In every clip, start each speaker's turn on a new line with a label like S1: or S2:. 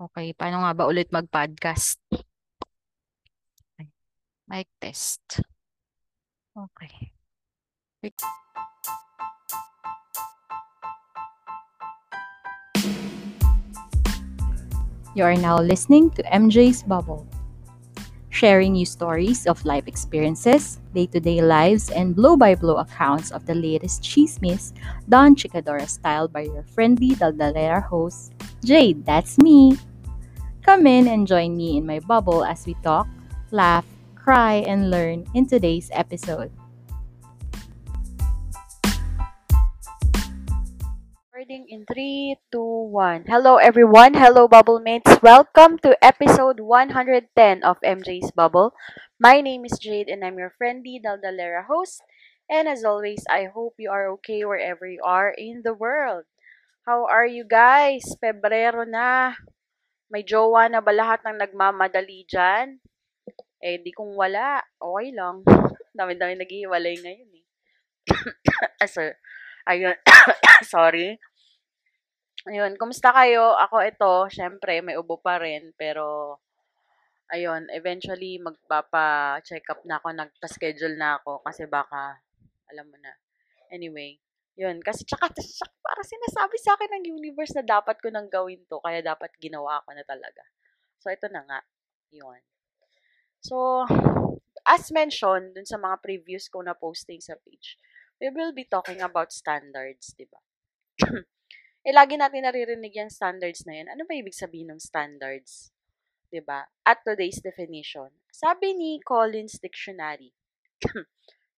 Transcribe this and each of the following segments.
S1: Okay, paano nga ba ulit mag-podcast? Mic test. Okay.
S2: You are now listening to MJ's Bubble, sharing you stories of life experiences, day to day lives, and blow by blow accounts of the latest chismes done Chicadora style by your friendly Daldalera host, Jade. That's me. Come in and join me in my bubble as we talk, laugh, cry, and learn in today's episode.
S3: In 3, 2, 1. Hello everyone. Hello Bubble Mates. Welcome to episode 110 of MJ's Bubble. My name is Jade and I'm your friendly Daldalera host. And as always, I hope you are okay wherever you are in the world. How are you guys? Pebrero na. May jowa na ba lahat ng nagmamadali dyan? Eh, di kung wala, okay lang. Dami-dami naghihiwalay ngayon eh. Ah, Sir, ayun. Sorry. Ayun, kumusta kayo? Ako ito, syempre, may ubo pa rin, pero ayun, eventually magpapa-check up na ako, nagpa-schedule na ako kasi baka, alam mo na. Anyway, yun, kasi tsaka, tsaka para sinasabi sa akin ng universe na dapat ko nang gawin to, kaya dapat ginawa ko na talaga. So, ito na nga, yun. So, as mentioned dun sa mga previous ko na posting sa page, we will be talking about standards, di ba? eh, lagi natin naririnig yung standards na yun. Ano ba ibig sabihin ng standards? 'Di ba? At today's definition. Sabi ni Collins Dictionary,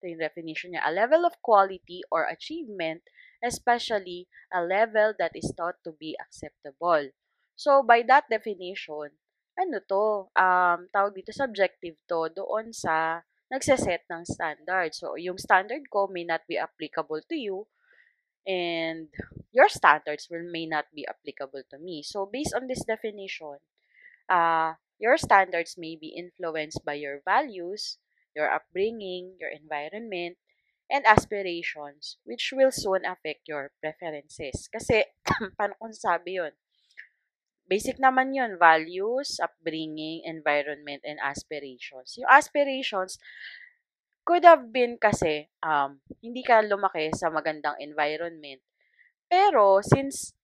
S3: ito yung definition niya, a level of quality or achievement, especially a level that is thought to be acceptable. So, by that definition, ano to? Um, tawag dito, subjective to doon sa nagsaset ng standard. So, yung standard ko may not be applicable to you, and your standards will may not be applicable to me. So, based on this definition, uh, your standards may be influenced by your values, your upbringing, your environment, and aspirations, which will soon affect your preferences. Kasi, paano kung sabi yun? Basic naman yun, values, upbringing, environment, and aspirations. Yung aspirations, could have been kasi, um, hindi ka lumaki sa magandang environment. Pero, since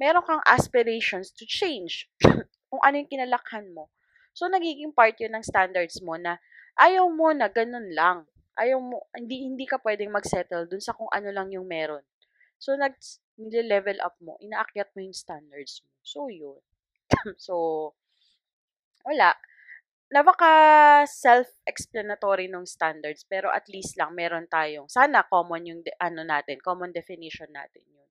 S3: meron kang aspirations to change kung ano yung kinalakhan mo, so nagiging part yun ng standards mo na ayaw mo na ganun lang. Ayaw mo, hindi, hindi ka pwedeng mag-settle dun sa kung ano lang yung meron. So, nag, level up mo, inaakyat mo yung standards mo. So, yun. so, wala. Napaka self-explanatory ng standards, pero at least lang meron tayong, sana common yung, de, ano natin, common definition natin yun.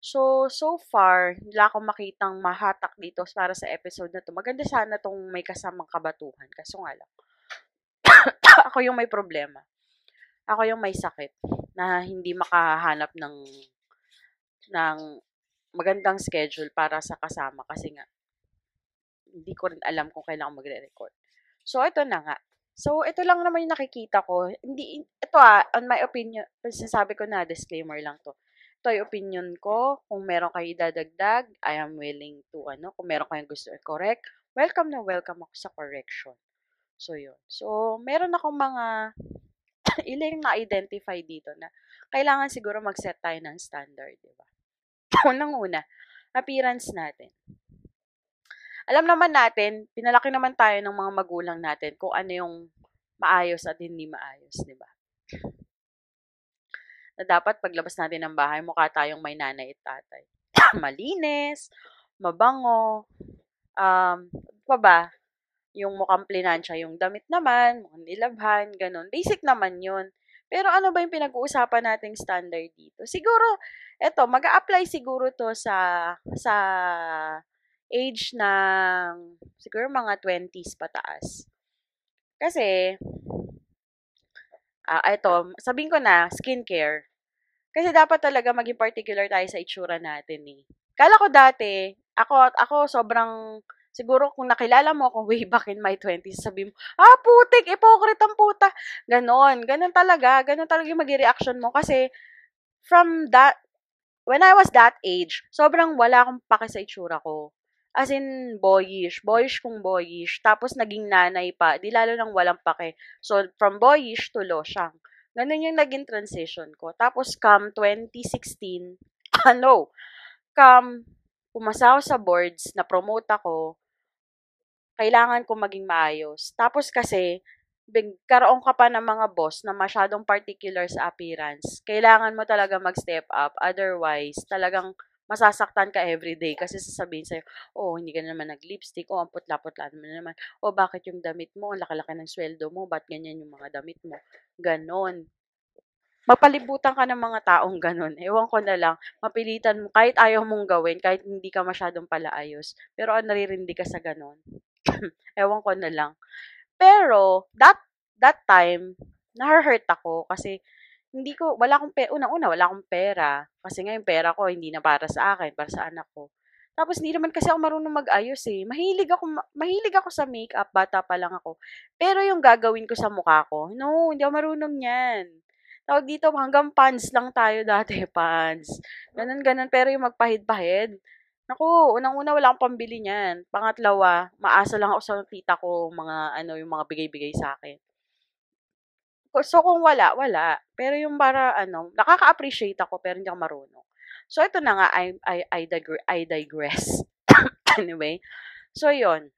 S3: So, so far, wala akong makitang mahatak dito para sa episode na to. Maganda sana tong may kasamang kabatuhan. Kaso nga lang, ako yung may problema. Ako yung may sakit na hindi makahanap ng ng magandang schedule para sa kasama kasi nga hindi ko rin alam kung kailan ako magre-record. So, ito na nga. So, ito lang naman yung nakikita ko. Hindi, ito ah, on my opinion, sinasabi ko na, disclaimer lang to. Ito yung opinion ko. Kung meron kayo idadagdag, I am willing to, ano, kung meron kayong gusto i-correct, welcome na welcome ako sa correction. So, yun. So, meron akong mga ilang na-identify dito na kailangan siguro mag-set tayo ng standard, di ba? Unang-una, appearance natin. Alam naman natin, pinalaki naman tayo ng mga magulang natin kung ano yung maayos at hindi maayos, di ba? Na dapat paglabas natin ng bahay, mukha tayong may nanay at tatay. Malinis, mabango, um, pa ba? Yung mukhang plinansya yung damit naman, mukhang nilabhan, ganun. Basic naman yun. Pero ano ba yung pinag-uusapan nating standard dito? Siguro, eto, mag apply siguro to sa, sa age ng siguro mga 20s pataas. Kasi, ah, ito, sabihin ko na, skincare. Kasi dapat talaga maging particular tayo sa itsura natin eh. Kala ko dati, ako, ako sobrang, siguro kung nakilala mo ako way back in my 20s, sabi mo, ah, putik, hypocrite ang puta. Ganon, ganon talaga, ganon talaga yung maging reaction mo. Kasi, from that, when I was that age, sobrang wala akong pake sa itsura ko. As in, boyish. Boyish kung boyish. Tapos, naging nanay pa. Di lalo nang walang pake. So, from boyish to losyang. Ganun yung naging transition ko. Tapos, come 2016, ano, come, pumasa ako sa boards, na-promote ako, kailangan ko maging maayos. Tapos kasi, karoon ka pa ng mga boss na masyadong particular sa appearance. Kailangan mo talaga mag-step up. Otherwise, talagang masasaktan ka everyday kasi sasabihin sa'yo, oh, hindi ka naman nag-lipstick, oh, ang putla-putla naman naman, oh, bakit yung damit mo, ang laki-laki ng sweldo mo, ba't ganyan yung mga damit mo? Ganon. Mapalibutan ka ng mga taong ganon. Ewan ko na lang, mapilitan mo, kahit ayaw mong gawin, kahit hindi ka masyadong palaayos, pero ang naririndi ka sa ganon. Ewan ko na lang. Pero, that, that time, na-hurt ako kasi hindi ko, wala akong pera, unang-una, wala akong pera. Kasi ngayon, pera ko, hindi na para sa akin, para sa anak ko. Tapos, hindi naman kasi ako marunong mag-ayos eh. Mahilig ako, mahilig ako sa makeup, bata pa lang ako. Pero yung gagawin ko sa mukha ko, no, hindi ako marunong yan. Tawag dito, hanggang pants lang tayo dati, pants. Ganun, ganun. Pero yung magpahid-pahid, Naku, unang-una wala akong pambili niyan. Pangatlawa, maasa lang ako sa tita ko mga ano, yung mga bigay-bigay sa akin. So, kung wala, wala. Pero yung para, ano, nakaka-appreciate ako, pero hindi ako marunong. So, ito na nga, I, I, I, digre- I digress. anyway. So, yon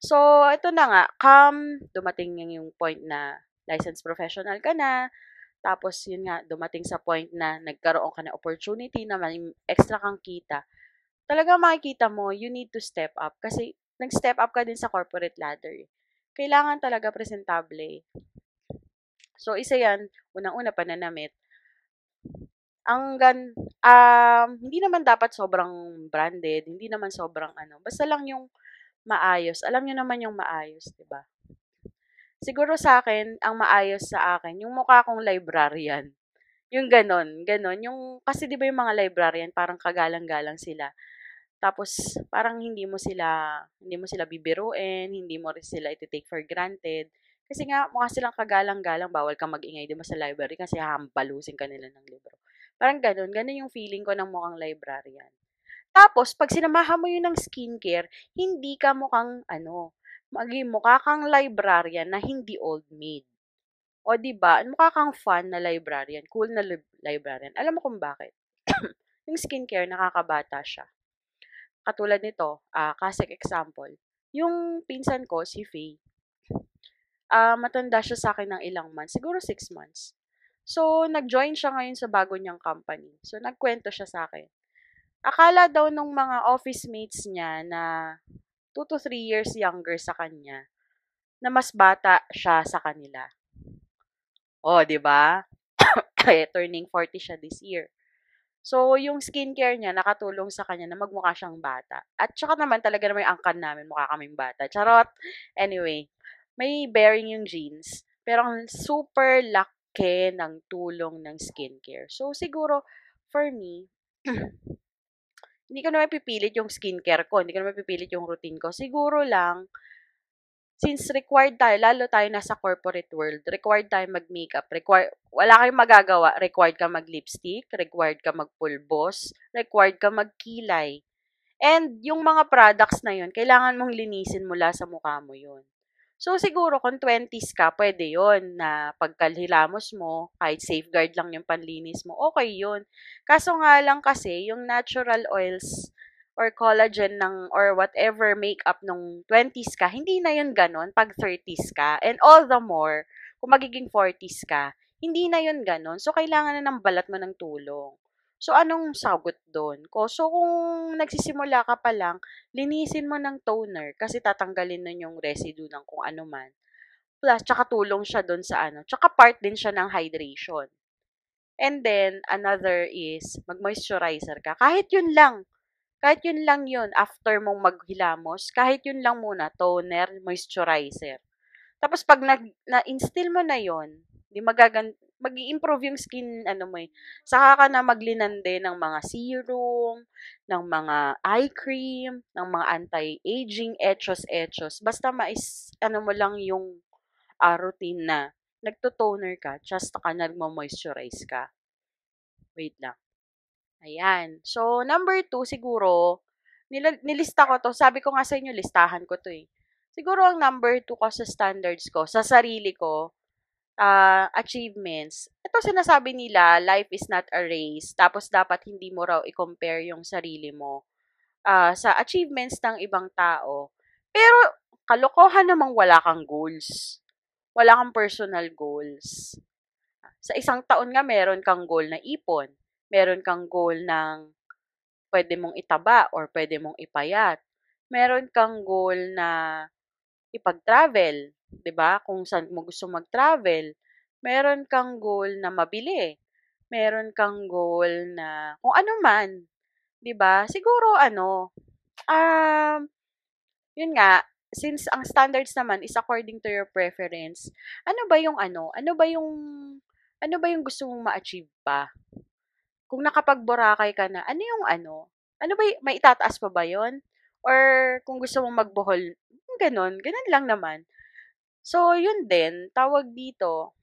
S3: So, ito na nga, come, dumating yung point na licensed professional ka na, tapos, yun nga, dumating sa point na nagkaroon ka na opportunity na may extra kang kita. Talaga makikita mo, you need to step up. Kasi, nag-step up ka din sa corporate ladder. Kailangan talaga presentable. So, isa yan, unang-una pananamit. Ang gan, um, hindi naman dapat sobrang branded, hindi naman sobrang ano, basta lang yung maayos. Alam niyo naman yung maayos, 'di ba? Siguro sa akin, ang maayos sa akin, yung mukha kong librarian. Yung ganon, ganon. Yung, kasi di ba yung mga librarian, parang kagalang-galang sila. Tapos, parang hindi mo sila, hindi mo sila bibiruin, hindi mo rin sila iti-take for granted. Kasi nga, mukha silang kagalang-galang, bawal kang mag-ingay di ba sa library kasi hampalusin ka nila ng libro. Parang ganun, ganun yung feeling ko ng mukhang librarian. Tapos, pag sinamahan mo yun ng skincare, hindi ka mukhang, ano, maging mukha kang librarian na hindi old maid. O, di ba? Mukha kang fun na librarian, cool na li- librarian. Alam mo kung bakit? yung skincare, nakakabata siya. Katulad nito, uh, classic example. Yung pinsan ko, si Faye, uh, matanda siya sa akin ng ilang months, siguro 6 months. So, nag-join siya ngayon sa bago niyang company. So, nagkwento siya sa akin. Akala daw nung mga office mates niya na 2 to 3 years younger sa kanya, na mas bata siya sa kanila. Oh, 'di ba? turning 40 siya this year. So, yung skincare niya nakatulong sa kanya na magmukha siyang bata. At saka naman talaga naman yung angkan namin, mukha kaming bata. Charot! Anyway, may bearing yung genes. Pero ang super laki ng tulong ng skincare. So, siguro, for me, hindi ko naman pipilit yung skincare ko. Hindi ko naman pipilit yung routine ko. Siguro lang, since required tayo, lalo tayo nasa corporate world, required tayo mag-makeup, required, wala kayong magagawa, required ka mag-lipstick, required ka mag-pulbos, required ka mag-kilay. And yung mga products na yun, kailangan mong linisin mula sa mukha mo yun. So, siguro kung 20s ka, pwede yon na pagkalhilamos mo, kahit safeguard lang yung panlinis mo, okay yun. Kaso nga lang kasi, yung natural oils or collagen ng or whatever makeup nung 20s ka, hindi na yun ganun pag 30s ka. And all the more, kung magiging 40s ka, hindi na yun ganun. So, kailangan na ng balat mo ng tulong. So, anong sagot doon? So, kung nagsisimula ka pa lang, linisin mo ng toner kasi tatanggalin nun yung residue ng kung ano man. Plus, tsaka tulong siya doon sa ano. Tsaka part din siya ng hydration. And then, another is, mag-moisturizer ka. Kahit yun lang. Kahit yun lang yun, after mong maghilamos, kahit yun lang muna, toner, moisturizer. Tapos pag na-instill mo na yon di magagan mag improve yung skin, ano mo eh. Saka ka na maglinande ng mga serum, ng mga eye cream, ng mga anti-aging, etchos-etchos. Basta mais, ano mo lang yung uh, routine na nagto-toner ka, just ka nagmo-moisturize ka. Wait lang. Ayan. So, number two, siguro, nila, nilista ko to. Sabi ko nga sa inyo, listahan ko to eh. Siguro ang number two ko sa standards ko, sa sarili ko, uh, achievements. Ito sinasabi nila, life is not a race. Tapos dapat hindi mo raw i-compare yung sarili mo uh, sa achievements ng ibang tao. Pero kalokohan namang wala kang goals. Wala kang personal goals. Sa isang taon nga meron kang goal na ipon. Meron kang goal ng pwede mong itaba or pwede mong ipayat. Meron kang goal na ipag-travel, 'di ba? Kung saan mo gusto mag-travel. Meron kang goal na mabili. Meron kang goal na kung ano man, 'di ba? Siguro ano, um, yun nga, since ang standards naman is according to your preference, ano ba yung ano? Ano ba yung ano ba yung gusto mong ma-achieve pa? Kung nakapag-Boracay ka na, ano yung ano? Ano ba, may itataas pa ba yon Or kung gusto mong magbohol, ganon, ganon lang naman. So, yun din, tawag dito,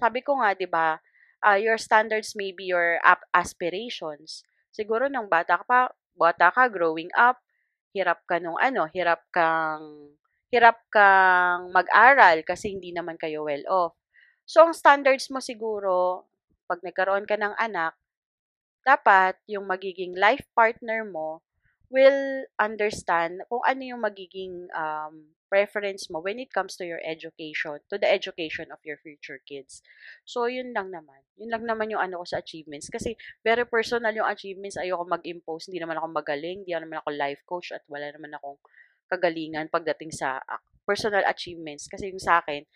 S3: sabi ko nga, di ba, uh, your standards may be your ap- aspirations. Siguro nung bata ka pa, bata ka, growing up, hirap ka nung ano, hirap kang, hirap kang mag-aral kasi hindi naman kayo well off. So, ang standards mo siguro, pag nagkaroon ka ng anak, dapat yung magiging life partner mo will understand kung ano yung magiging um, preference mo when it comes to your education, to the education of your future kids. So, yun lang naman. Yun lang naman yung ano ko sa achievements. Kasi, very personal yung achievements. Ayoko mag-impose. Hindi naman ako magaling. Hindi naman ako life coach at wala naman akong kagalingan pagdating sa uh, personal achievements. Kasi yung sa akin,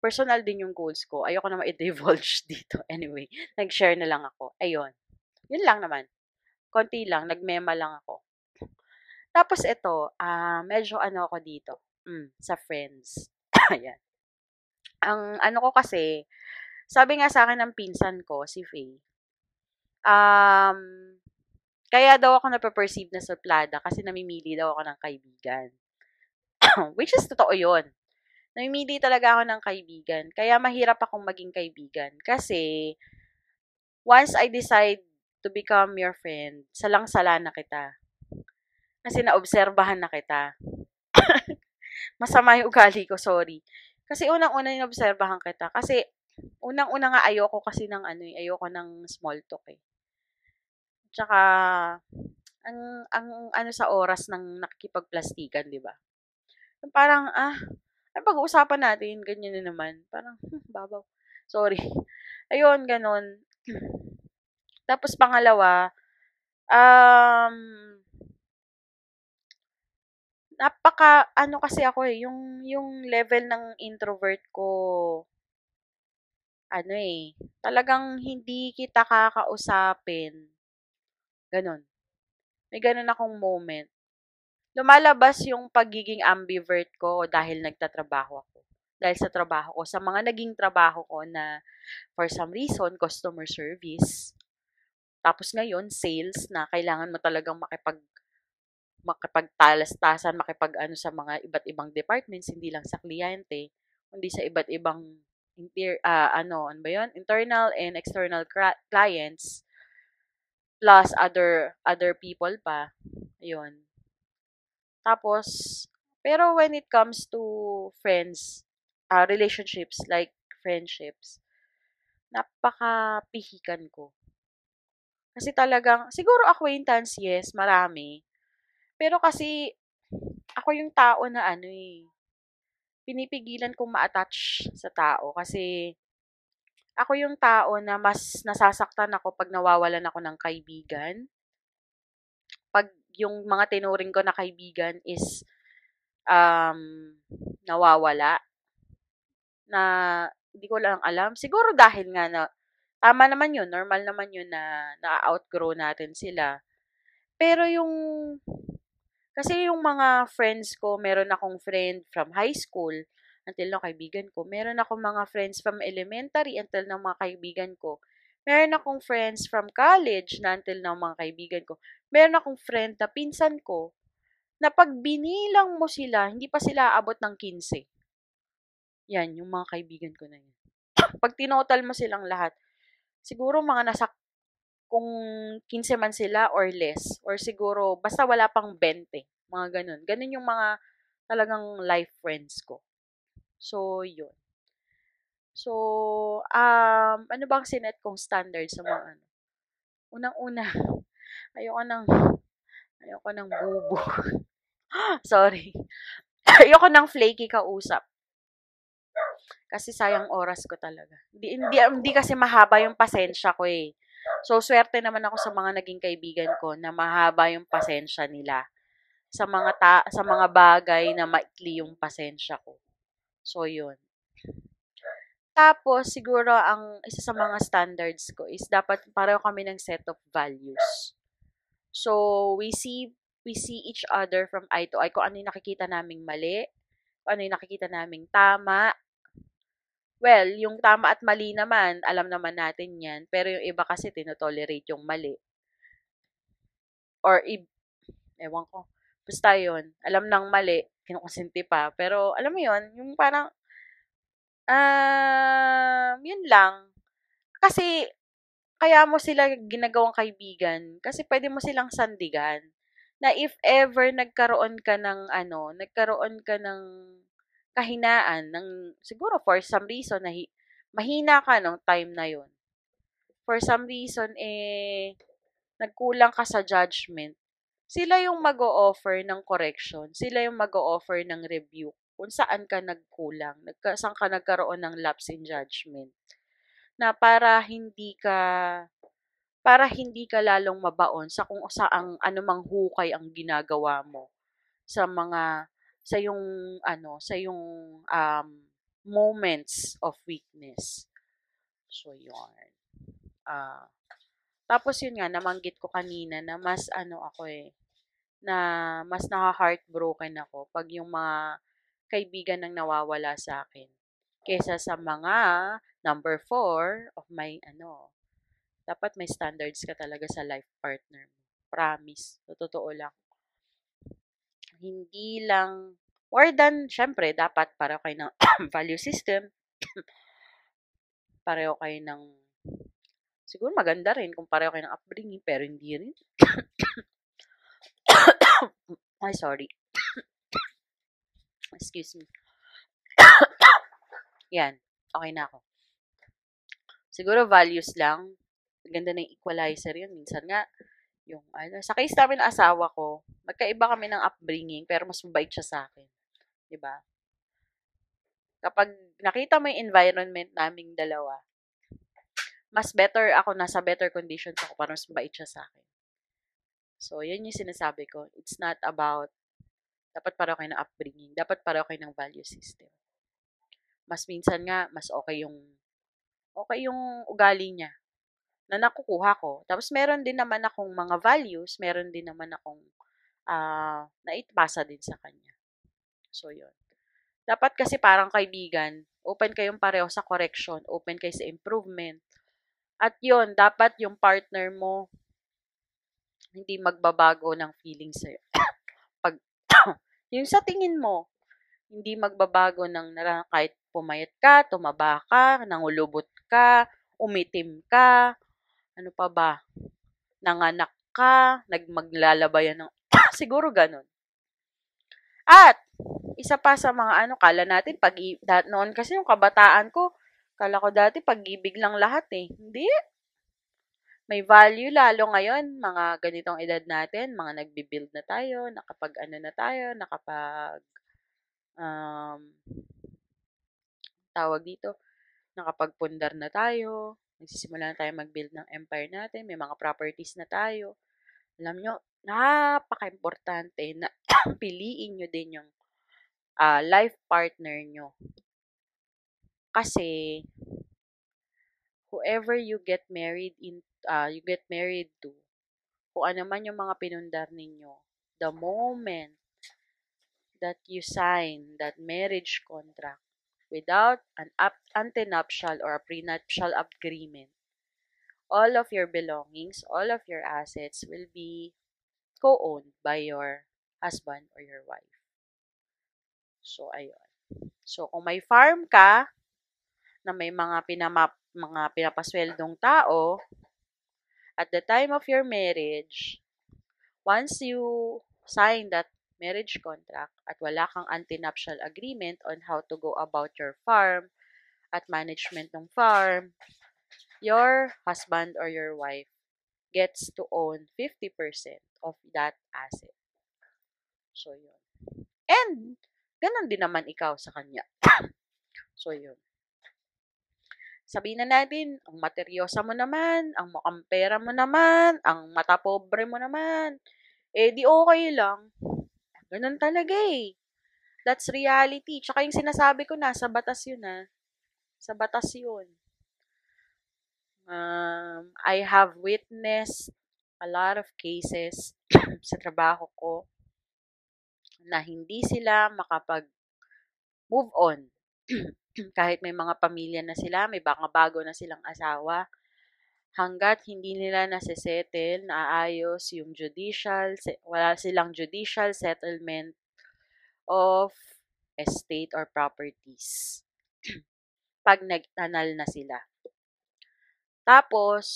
S3: personal din yung goals ko. Ayoko na ma-divulge dito. Anyway, nag-share na lang ako. Ayun. Yun lang naman. Konti lang, nagmema lang ako. Tapos ito, uh, medyo ano ako dito, mm, sa friends. Ayan. Ang ano ko kasi, sabi nga sa akin ng pinsan ko, si Faye, um, kaya daw ako nape-perceive na suplada kasi namimili daw ako ng kaibigan. Which is totoo yun. Namimili talaga ako ng kaibigan. Kaya mahirap akong maging kaibigan. Kasi, once I decide to become your friend, salang-sala na kita. Kasi naobserbahan na kita. Masama yung ugali ko, sorry. Kasi unang-una yung obserbahan kita. Kasi, unang-una nga ayoko kasi ng ano eh, ayoko ng small talk eh. Tsaka, ang, ang ano sa oras ng nakikipagplastikan, di ba? Parang, ah, ang pag-uusapan natin, ganyan na naman. Parang, hmm, babaw. Sorry. Ayun, ganon. Tapos pangalawa, um, napaka ano kasi ako eh, yung yung level ng introvert ko ano eh, talagang hindi kita kakausapin. Ganon. May ganon akong moment. Lumalabas yung pagiging ambivert ko dahil nagtatrabaho ako. Dahil sa trabaho ko, sa mga naging trabaho ko na for some reason, customer service, tapos ngayon, sales na kailangan mo talagang makipag makipagtalastasan, makipag ano sa mga iba't ibang departments, hindi lang sa kliyente, kundi sa iba't ibang inter, uh, ano, ano ba 'yon? Internal and external clients plus other other people pa. 'Yon. Tapos pero when it comes to friends, uh, relationships like friendships, napaka-pihikan ko. Kasi talagang, siguro acquaintance, yes, marami. Pero kasi, ako yung tao na ano eh, pinipigilan kong ma-attach sa tao. Kasi, ako yung tao na mas nasasaktan ako pag nawawalan ako ng kaibigan. Pag yung mga tinuring ko na kaibigan is um, nawawala, na hindi ko lang alam. Siguro dahil nga na tama naman yun, normal naman yun na na-outgrow natin sila. Pero yung, kasi yung mga friends ko, meron akong friend from high school, until na kaibigan ko. Meron akong mga friends from elementary until na mga kaibigan ko. Meron akong friends from college na until na mga kaibigan ko. Meron akong friend na pinsan ko na pag binilang mo sila, hindi pa sila abot ng 15. Yan, yung mga kaibigan ko na yan. pag tinotal mo silang lahat, siguro mga nasa kung 15 man sila or less. Or siguro, basta wala pang 20. Mga ganun. Ganun yung mga talagang life friends ko. So, yun. So, um, ano bang sinet kong standard sa mga ano? Unang-una, ayoko ng, ayoko ng bubo. Sorry. ayoko ng flaky kausap. Kasi sayang oras ko talaga. Hindi, hindi, hindi kasi mahaba yung pasensya ko eh. So, swerte naman ako sa mga naging kaibigan ko na mahaba yung pasensya nila. Sa mga ta sa mga bagay na maikli yung pasensya ko. So, yun. Tapos, siguro, ang isa sa mga standards ko is dapat pareho kami ng set of values. So, we see we see each other from eye to eye. Kung ano yung nakikita naming mali, kung ano yung nakikita naming tama. Well, yung tama at mali naman, alam naman natin yan. Pero yung iba kasi tinotolerate yung mali. Or, i- ewan ko. Basta yun. Alam ng mali, kinukonsinti pa. Pero, alam mo yun, yung parang, um, yun lang. Kasi, kaya mo sila ginagawang kaibigan kasi pwede mo silang sandigan na if ever nagkaroon ka ng ano, nagkaroon ka ng kahinaan ng siguro for some reason na mahina ka nung time na yon. For some reason eh nagkulang ka sa judgment. Sila yung mag-o-offer ng correction, sila yung mag-o-offer ng review kung saan ka nagkulang, nagka, saan ka nagkaroon ng lapse in judgment na para hindi ka para hindi ka lalong mabaon sa kung saang anumang hukay ang ginagawa mo sa mga sa yung ano sa yung um, moments of weakness. So yun. Uh, tapos yun nga namanggit ko kanina na mas ano ako eh na mas naka-heartbroken ako pag yung mga kaibigan nang nawawala sa akin kaysa sa mga number four of my ano, dapat may standards ka talaga sa life partner mo. Promise. Totoo lang. Hindi lang, more than, syempre, dapat pareho kayo ng value system. pareho kayo ng, siguro maganda rin kung pareho kayo ng upbringing, pero hindi rin. Ay, sorry. Excuse me. Yan. Okay na ako. Siguro values lang. Ganda ng equalizer yun. Minsan nga, yung, ano, sa case namin asawa ko, magkaiba kami ng upbringing, pero mas mabait siya sa akin. Ba diba? Kapag nakita mo yung environment naming dalawa, mas better ako, nasa better conditions ako, para mas mabait siya sa akin. So, yan yung sinasabi ko. It's not about, dapat pareho kayo ng upbringing, dapat pareho kayo ng value system mas minsan nga, mas okay yung, okay yung ugali niya na nakukuha ko. Tapos meron din naman akong mga values, meron din naman akong uh, naitpasa din sa kanya. So, yun. Dapat kasi parang kaibigan, open kayong pareho sa correction, open kayo sa improvement. At yun, dapat yung partner mo, hindi magbabago ng feelings sa'yo. Pag, yung sa tingin mo, hindi magbabago ng kahit pumayat ka, tumaba ka, nangulubot ka, umitim ka, ano pa ba, nanganak ka, nagmaglalabayan ng, siguro ganun. At, isa pa sa mga ano, kala natin, pag noon kasi yung kabataan ko, kala ko dati pag-ibig lang lahat eh. Hindi. May value lalo ngayon, mga ganitong edad natin, mga nagbi-build na tayo, nakapag ano na tayo, nakapag um, tawag dito, nakapagpundar na tayo, nagsisimula na tayo mag-build ng empire natin, may mga properties na tayo. Alam nyo, napaka-importante na piliin nyo din yung uh, life partner nyo. Kasi, whoever you get married in, uh, you get married to, kung ano man yung mga pinundar ninyo, the moment that you sign that marriage contract without an antenuptial or a prenuptial agreement, all of your belongings, all of your assets will be co-owned by your husband or your wife. So, ayun. So, kung may farm ka, na may mga pinamap, mga pinapasweldong tao, at the time of your marriage, once you sign that marriage contract at wala kang antinuptial agreement on how to go about your farm at management ng farm, your husband or your wife gets to own 50% of that asset. So, yun. And, ganun din naman ikaw sa kanya. so, yun. Sabihin na natin, ang materyosa mo naman, ang mukhang pera mo naman, ang mata pobre mo naman, eh di okay lang. Ganun talaga eh. That's reality. Tsaka yung sinasabi ko, nasa batas yun ah. Sa batas yun. Um, I have witnessed a lot of cases sa trabaho ko na hindi sila makapag move on. Kahit may mga pamilya na sila, may baka bago na silang asawa, hanggat hindi nila nasisettle, naayos yung judicial, wala silang judicial settlement of estate or properties. Pag nag-anal na sila. Tapos,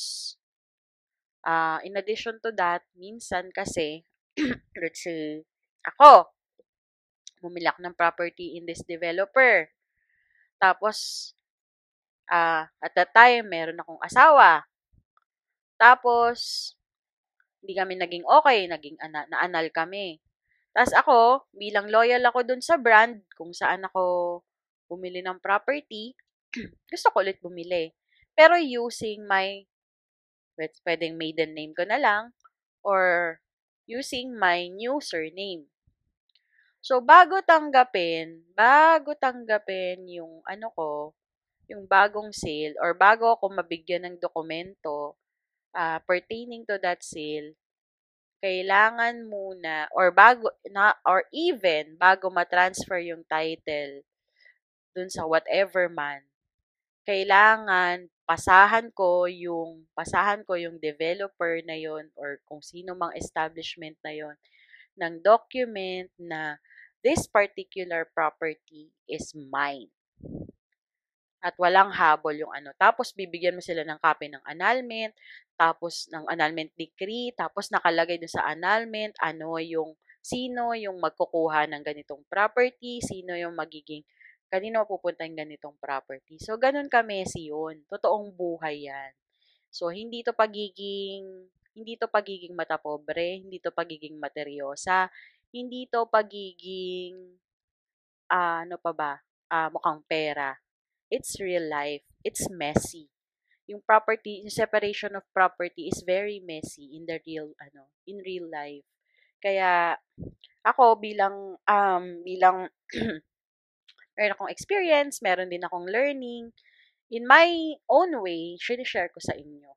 S3: uh, in addition to that, minsan kasi, let's say, ako, bumili ng property in this developer. Tapos, uh, at that time, meron akong asawa. Tapos, hindi kami naging okay, naging ana- naanal kami. Tapos ako, bilang loyal ako dun sa brand, kung saan ako bumili ng property, gusto ko ulit bumili. Pero using my, pwedeng maiden name ko na lang, or using my new surname. So, bago tanggapin, bago tanggapin yung ano ko, yung bagong sale, or bago ako mabigyan ng dokumento uh, pertaining to that sale, kailangan muna, or bago, na, or even, bago ma-transfer yung title dun sa whatever man, kailangan pasahan ko yung pasahan ko yung developer na yon or kung sino mang establishment na yon ng document na this particular property is mine. At walang habol yung ano. Tapos bibigyan mo sila ng copy ng annulment, tapos ng annulment decree, tapos nakalagay dun sa annulment ano yung sino yung magkukuha ng ganitong property, sino yung magiging kanino pupunta yung ganitong property. So, ganun kami si yun. Totoong buhay yan. So, hindi to pagiging, hindi to pagiging matapobre, hindi to pagiging materyosa, hindi to pagiging, uh, ano pa ba, uh, mukhang pera. It's real life. It's messy. Yung property, yung separation of property is very messy in the real, ano, in real life. Kaya, ako bilang, um, bilang meron akong experience, meron din akong learning. In my own way, share ko sa inyo.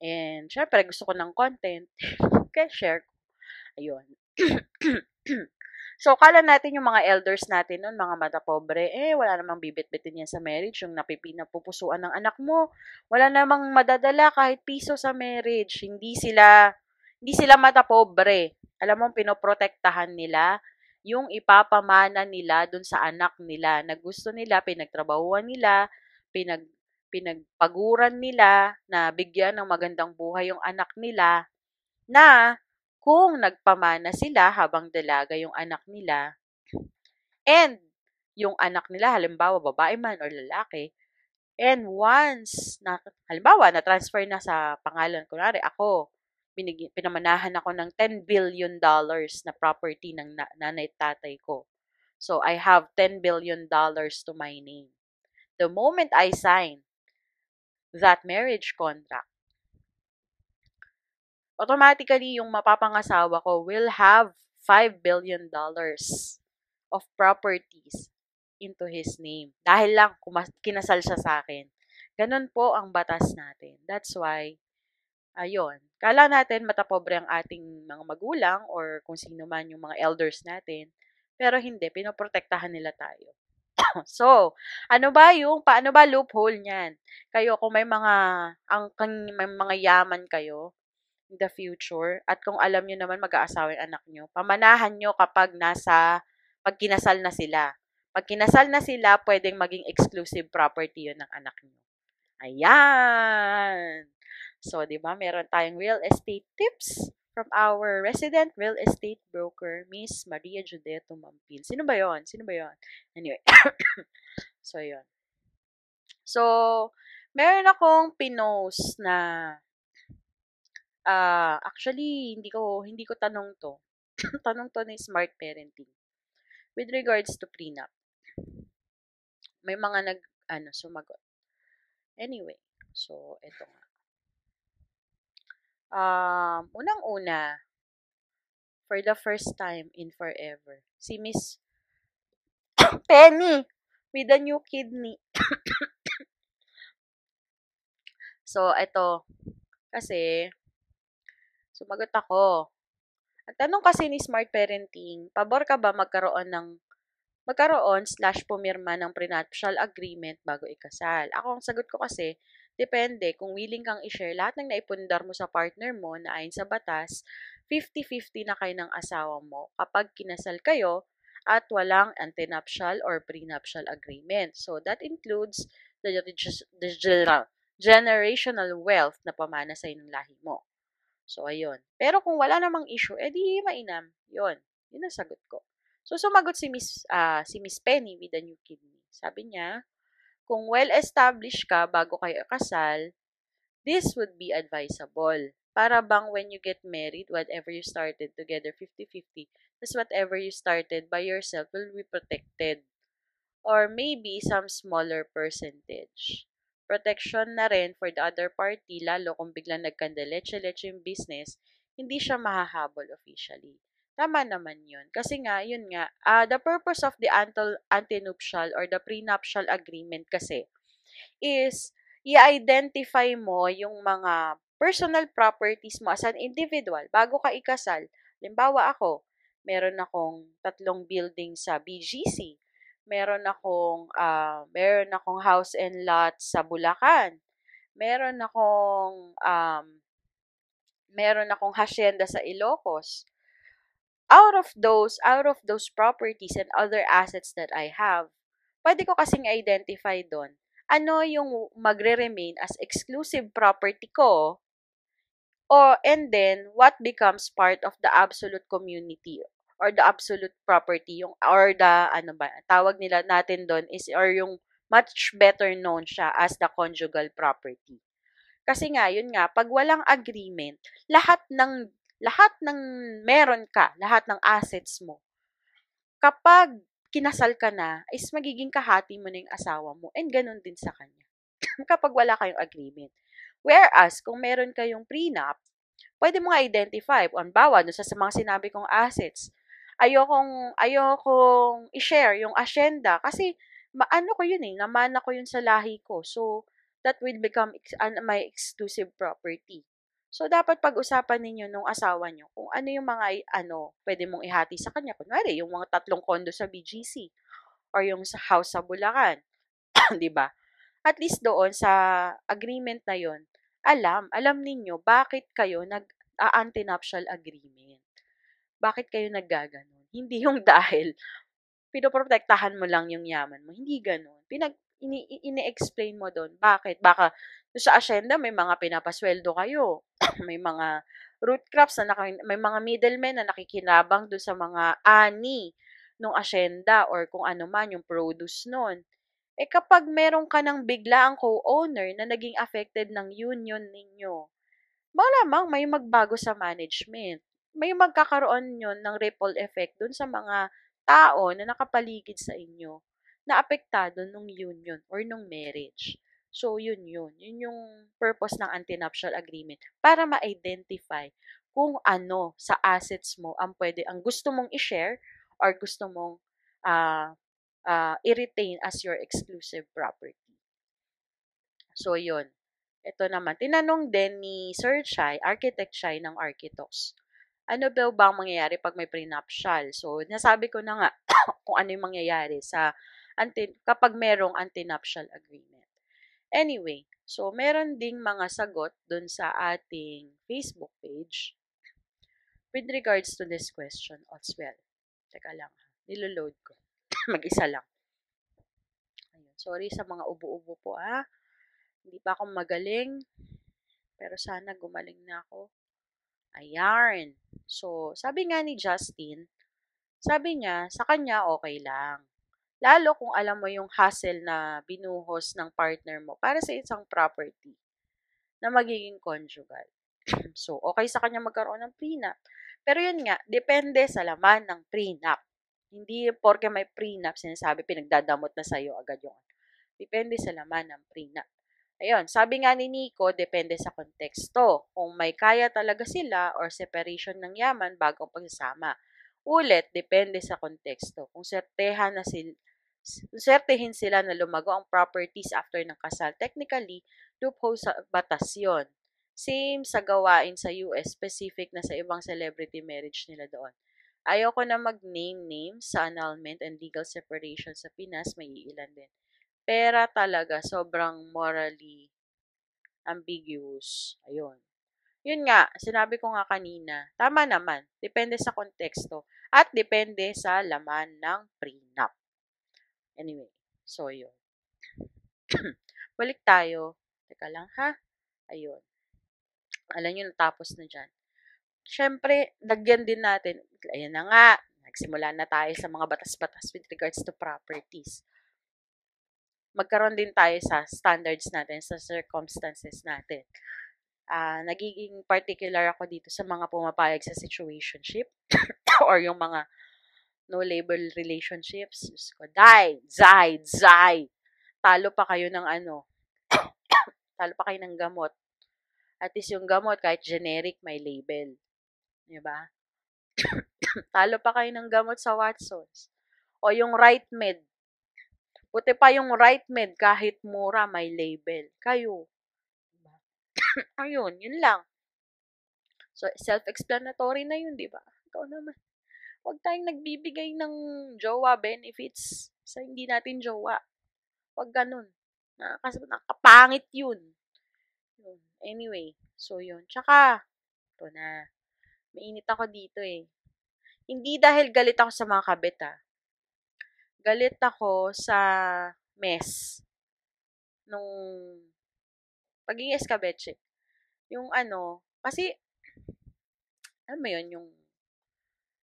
S3: And, syempre, gusto ko ng content. Kaya share ko. Ayun. so, kala natin yung mga elders natin noon, mga mata pobre, eh, wala namang bibit-bitin yan sa marriage. Yung napipinapupusuan ng anak mo. Wala namang madadala kahit piso sa marriage. Hindi sila, hindi sila mata pobre. Alam mo, pinoprotektahan nila yung ipapamana nila dun sa anak nila na gusto nila, pinagtrabahuan nila, pinag, pinagpaguran nila na bigyan ng magandang buhay yung anak nila na kung nagpamana sila habang dalaga yung anak nila and yung anak nila, halimbawa babae man or lalaki, and once, na, halimbawa, na-transfer na sa pangalan, kunwari ako, binig, pinamanahan ako ng 10 billion dollars na property ng na, nanay tatay ko. So, I have 10 billion dollars to my name. The moment I sign that marriage contract, automatically yung mapapangasawa ko will have 5 billion dollars of properties into his name. Dahil lang kinasal siya sa akin. Ganun po ang batas natin. That's why Ayun. Kala natin matapobre ang ating mga magulang or kung sino man yung mga elders natin. Pero hindi, pinoprotektahan nila tayo. so, ano ba yung, paano ba loophole niyan? Kayo, kung may mga, ang, may mga yaman kayo, the future, at kung alam nyo naman mag-aasawa yung anak nyo, pamanahan nyo kapag nasa, pag kinasal na sila. Pag kinasal na sila, pwedeng maging exclusive property yun ng anak nyo. Ayan! So, di ba, meron tayong real estate tips from our resident real estate broker, Miss Maria Judeto Mampil. Sino ba yon? Sino ba yon? Anyway. so, yon. So, meron akong pinost na uh, actually, hindi ko, hindi ko tanong to. tanong to ni smart parenting. With regards to prenup. May mga nag, ano, sumagot. Anyway, so, eto nga. Um, unang-una, for the first time in forever, si Miss Penny with a new kidney. so, ito, kasi, sumagot ako. Ang tanong kasi ni Smart Parenting, pabor ka ba magkaroon ng magkaroon slash pumirma ng prenuptial agreement bago ikasal? Ako, ang sagot ko kasi, Depende kung willing kang i-share lahat ng naipundar mo sa partner mo na ayon sa batas, 50-50 na kayo ng asawa mo kapag kinasal kayo at walang antenuptial or prenuptial agreement. So, that includes the, the generational wealth na pamana sa ng lahi mo. So, ayun. Pero kung wala namang issue, edi mainam. Yun. Yun ang sagot ko. So, sumagot si Miss, uh, si Miss Penny with a new kidney. Sabi niya, kung well-established ka bago kayo kasal, this would be advisable. Para bang when you get married, whatever you started together, 50-50, tas whatever you started by yourself will be protected. Or maybe some smaller percentage. Protection na rin for the other party, lalo kung biglang nagkandaleche-leche yung business, hindi siya mahahabol officially. Tama naman yun. Kasi nga, yun nga, uh, the purpose of the antenuptial or the prenuptial agreement kasi is i-identify mo yung mga personal properties mo as an individual bago ka ikasal. Limbawa ako, meron akong tatlong building sa BGC. Meron akong uh, meron akong house and lot sa Bulacan. Meron akong um, meron akong hacienda sa Ilocos out of those, out of those properties and other assets that I have, pwede ko kasing identify doon ano yung magre-remain as exclusive property ko or and then what becomes part of the absolute community or the absolute property yung or the ano ba tawag nila natin doon is or yung much better known siya as the conjugal property kasi nga yun nga pag walang agreement lahat ng lahat ng meron ka, lahat ng assets mo, kapag kinasal ka na, is magiging kahati mo na yung asawa mo. And ganun din sa kanya. kapag wala kayong agreement. Whereas, kung meron kayong prenup, pwede mo identify, on bawa, sa, sa mga sinabi kong assets, ayokong, ayokong i-share yung asyenda kasi maano ko yun eh, namana ko yun sa lahi ko. So, that will become ex- uh, my exclusive property. So, dapat pag-usapan ninyo nung asawa nyo kung ano yung mga, ano, pwede mong ihati sa kanya. Kunwari, yung mga tatlong kondo sa BGC or yung sa house sa Bulacan. di ba? At least doon sa agreement na yon alam, alam ninyo bakit kayo nag-antenuptial agreement. Bakit kayo naggaganon? Hindi yung dahil pinoprotektahan mo lang yung yaman mo. Hindi ganun. Pinag, ini, ini-explain mo doon. Bakit? Baka sa asyenda may mga pinapasweldo kayo. may mga root crops na naki, may mga middlemen na nakikinabang doon sa mga ani ng asyenda or kung ano man yung produce noon. Eh kapag meron ka ng biglaang co-owner na naging affected ng union ninyo, malamang may magbago sa management. May magkakaroon yun ng ripple effect dun sa mga tao na nakapaligid sa inyo na apektado nung union or nung marriage. So, yun yun. Yun yung purpose ng antenuptial agreement para ma-identify kung ano sa assets mo ang pwede, ang gusto mong i-share or gusto mong uh, uh, i-retain as your exclusive property. So, yun. Ito naman. Tinanong din ni Sir Chai, architect Chai ng Architos. Ano daw ba ang mangyayari pag may prenuptial? So, nasabi ko na nga kung ano yung mangyayari sa anti, kapag merong antenuptial agreement. Anyway, so meron ding mga sagot dun sa ating Facebook page with regards to this question as well. Teka lang, niloload ko. Mag-isa lang. Ayun. Sorry sa mga ubo-ubo po ah. Hindi pa ako magaling. Pero sana gumaling na ako. Ayan. So, sabi nga ni Justin, sabi niya, sa kanya okay lang. Lalo kung alam mo yung hassle na binuhos ng partner mo para sa isang property na magiging conjugal. so, okay sa kanya magkaroon ng prenup. Pero yun nga, depende sa laman ng prenup. Hindi porke may prenup, sinasabi pinagdadamot na sa'yo agad yung Depende sa laman ng prenup. Ayun, sabi nga ni Nico, depende sa konteksto. Kung may kaya talaga sila or separation ng yaman bago pagsasama. Ulit, depende sa konteksto. Kung sertehan na sila, sertehin sila na lumago ang properties after ng kasal, technically, loophole sa batas yun. Same sa gawain sa US, specific na sa ibang celebrity marriage nila doon. Ayoko na mag-name names sa annulment and legal separation sa Pinas, may iilan din pera talaga sobrang morally ambiguous. Ayun. Yun nga, sinabi ko nga kanina, tama naman, depende sa konteksto at depende sa laman ng prenup. Anyway, so yun. Balik tayo. Teka lang ha. Ayun. Alam nyo, natapos na dyan. Siyempre, dagyan din natin. Ayan na nga. Nagsimula na tayo sa mga batas-batas with regards to properties magkaroon din tayo sa standards natin, sa circumstances natin. Uh, nagiging particular ako dito sa mga pumapayag sa situationship or yung mga no-label relationships. Diyos ko, die, zay, zay. Talo pa kayo ng ano, talo pa kayo ng gamot. At least yung gamot, kahit generic, may label. Diba? talo pa kayo ng gamot sa Watsons. O yung right med, Buti pa yung right med kahit mura may label. Kayo. Ayun, yun lang. So, self-explanatory na yun, di ba? Ikaw naman. Huwag tayong nagbibigay ng jowa benefits sa hindi natin jowa. Huwag ganun. Na, kasi nakapangit yun. Anyway, so yun. Tsaka, ito na. Mainit ako dito eh. Hindi dahil galit ako sa mga kabit ah galit ako sa mess nung pagiging escabeche. Yung ano, kasi, ano mo yun, yung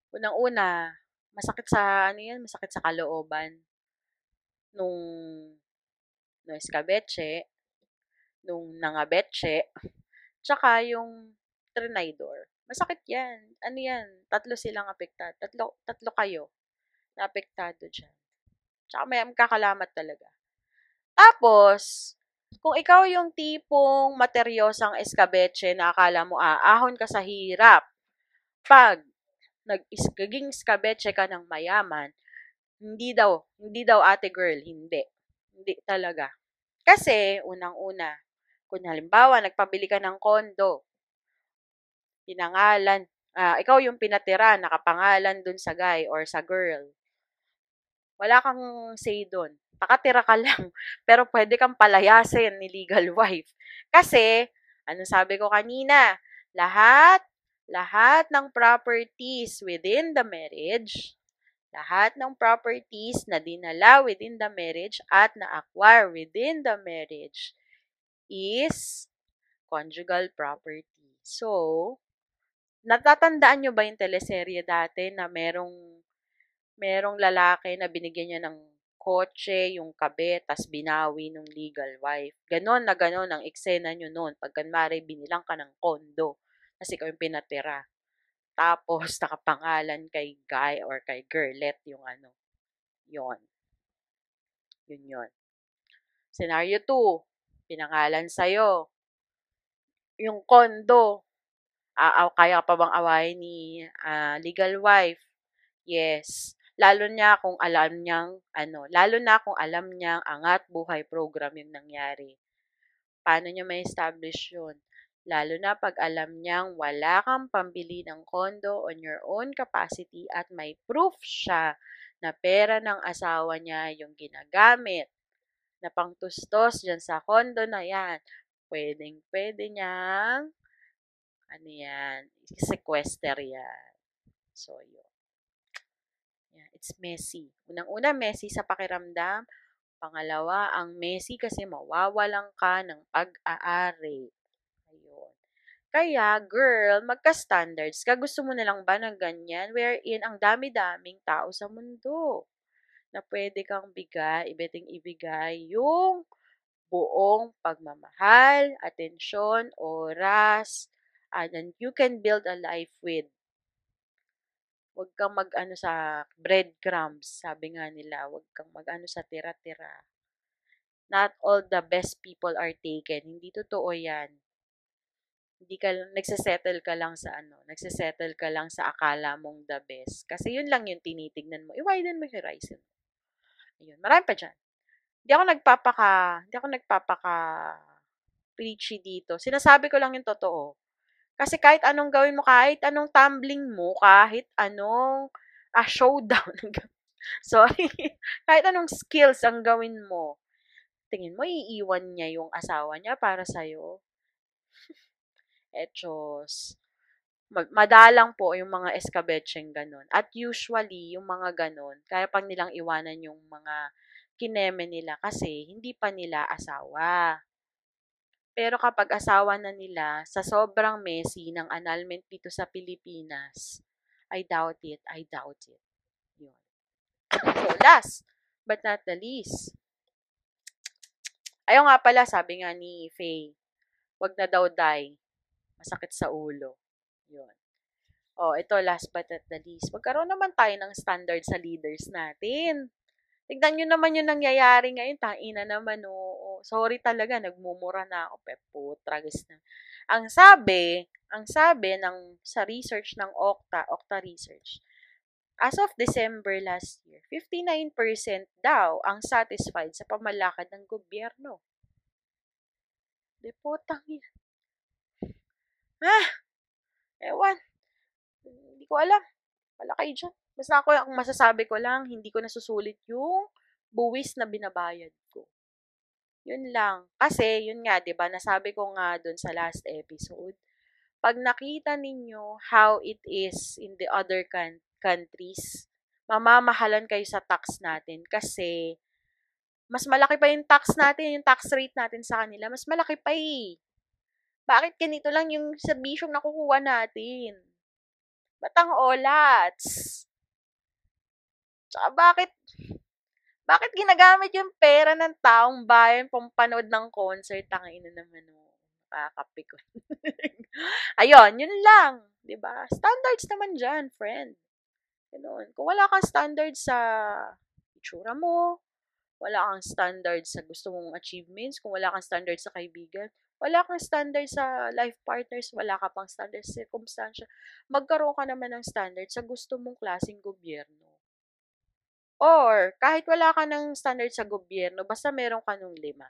S3: unang-una, masakit sa, ano yan, masakit sa kalooban nung, nung escabeche, nung nangabeche, tsaka yung trinidor. Masakit yan. Ano yan? Tatlo silang apektado. Tatlo, tatlo kayo na apektado dyan. Tsaka may kakalamat talaga. Tapos, kung ikaw yung tipong materyosang eskabeche na akala mo aahon ka sa hirap, pag nag-gaging eskabeche ka ng mayaman, hindi daw, hindi daw ate girl, hindi. Hindi talaga. Kasi, unang-una, kung halimbawa, nagpabili ka ng kondo, pinangalan, uh, ikaw yung pinatira, nakapangalan dun sa guy or sa girl, wala kang say doon. Pakatira ka lang. Pero pwede kang palayasin ni legal wife. Kasi, ano sabi ko kanina, lahat, lahat ng properties within the marriage, lahat ng properties na dinala within the marriage at na-acquire within the marriage is conjugal property. So, natatandaan nyo ba yung teleserye dati na merong merong lalaki na binigyan niya ng kotse, yung kabe, tas binawi ng legal wife. Ganon na ganon ang eksena nyo noon. Pag kanmari, binilang ka ng kondo. Kasi ikaw pinatira. Tapos, nakapangalan kay guy or kay girlet yung ano. Yon. Yun yon. Scenario 2. Pinangalan sa'yo. Yung kondo. Uh, kaya pa bang awayin ni uh, legal wife? Yes. Lalo niya kung alam niyang, ano, lalo na kung alam niyang angat buhay program yung nangyari. Paano niya may establish yun? Lalo na pag alam niyang wala kang pambili ng kondo on your own capacity at may proof siya na pera ng asawa niya yung ginagamit na pangtustos dyan sa kondo na yan. Pwedeng, pwede niyang, ano yan, sequester yan. So, yun. It's messy. Unang-una, messy sa pakiramdam. Pangalawa, ang messy kasi mawawalan ka ng pag-aari. Ayun. Kaya, girl, magka-standards ka. Gusto mo na lang ba ng ganyan? Wherein ang dami-daming tao sa mundo na pwede kang bigay, pwedeng ibigay yung buong pagmamahal, atensyon, oras, and you can build a life with. Huwag kang mag-ano sa breadcrumbs, sabi nga nila, huwag kang mag-ano sa tira-tira. Not all the best people are taken. Hindi totoo yan hindi ka, nagsisettle ka lang sa ano, nagsisettle ka lang sa akala mong the best. Kasi yun lang yung tinitignan mo. I-widen mo horizon. Ayun, marami pa dyan. Hindi ako nagpapaka, hindi ako nagpapaka preachy dito. Sinasabi ko lang yung totoo. Kasi kahit anong gawin mo, kahit anong tumbling mo, kahit anong ah, showdown, sorry, kahit anong skills ang gawin mo, tingin mo, iiwan niya yung asawa niya para sa'yo etchos. Madalang po yung mga eskabetseng ganun. At usually, yung mga ganun, kaya pang nilang iwanan yung mga kineme nila kasi hindi pa nila asawa. Pero kapag asawa na nila, sa sobrang messy ng annulment dito sa Pilipinas, I doubt it, I doubt it. Yun. So, last but not the least, ayaw nga pala, sabi nga ni Faye, wag na daw die masakit sa ulo. Yun. Oh, ito last but not the least. Magkaroon naman tayo ng standard sa leaders natin. Tignan nyo naman yung nangyayari ngayon. Taina naman, oo. Sorry talaga, nagmumura na ako. Pepo, tragis na. Ang sabi, ang sabi ng, sa research ng Okta, Okta Research, as of December last year, 59% daw ang satisfied sa pamalakad ng gobyerno. Depotang yan. Ah! Ewan. Hindi ko alam. Wala kayo dyan. Basta ako, ang masasabi ko lang, hindi ko nasusulit yung buwis na binabayad ko. Yun lang. Kasi, yun nga, di ba, nasabi ko nga dun sa last episode, pag nakita ninyo how it is in the other can- countries, mamamahalan kayo sa tax natin kasi mas malaki pa yung tax natin, yung tax rate natin sa kanila, mas malaki pa eh. Bakit ganito lang yung serbisyong nakukuha natin? Batang olats. Tsaka bakit, bakit ginagamit yung pera ng taong bayan pampanood ng concert? Tangin na naman, oh. Nakakapi ko. Ayun, yun lang. ba diba? Standards naman dyan, friend. Ganun. Kung wala kang standards sa itsura mo, wala kang standards sa gusto mong achievements, kung wala kang standards sa kaibigan, wala kang standard sa life partners, wala ka pang standard sa circumstansya, magkaroon ka naman ng standard sa gusto mong klaseng gobyerno. Or, kahit wala ka ng standard sa gobyerno, basta meron ka nung lima.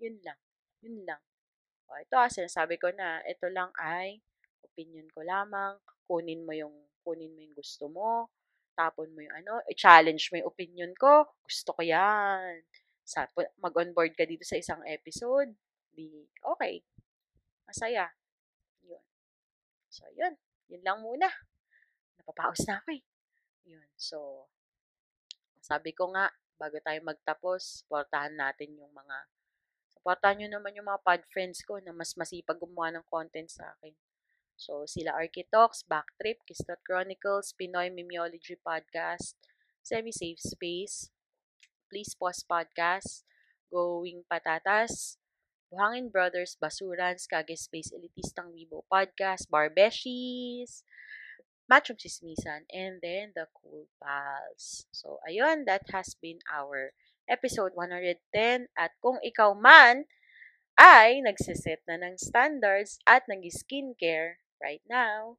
S3: Yun lang. Yun lang. O, ito ah, sinasabi ko na, ito lang ay opinion ko lamang, kunin mo yung, kunin mo yung gusto mo, tapon mo yung ano, i-challenge mo yung opinion ko, gusto ko yan. Sa, mag-onboard ka dito sa isang episode, di okay. Masaya. Yun. So, yun. Yun lang muna. Napapaus na ako eh. Yun. So, sabi ko nga, bago tayo magtapos, supportahan natin yung mga, supportahan nyo naman yung mga pod friends ko na mas masipag gumawa ng content sa akin. So, sila Architalks, Backtrip, Kistot Chronicles, Pinoy Mimeology Podcast, Semi-Safe Space, Please Pause Podcast, Going Patatas, Buhangin Brothers, Basurans, Kage Space Elitistang Weibo Podcast, Barbeshies, Machong Chismisan, and then the Cool Pals. So, ayun, that has been our episode 110. At kung ikaw man ay nagsiset na ng standards at nag-skincare right now,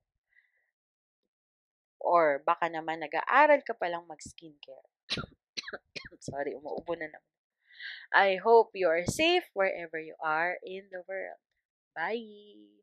S3: or baka naman nag-aaral ka palang mag-skincare. Sorry, umuubo na naman. I hope you are safe wherever you are in the world. Bye!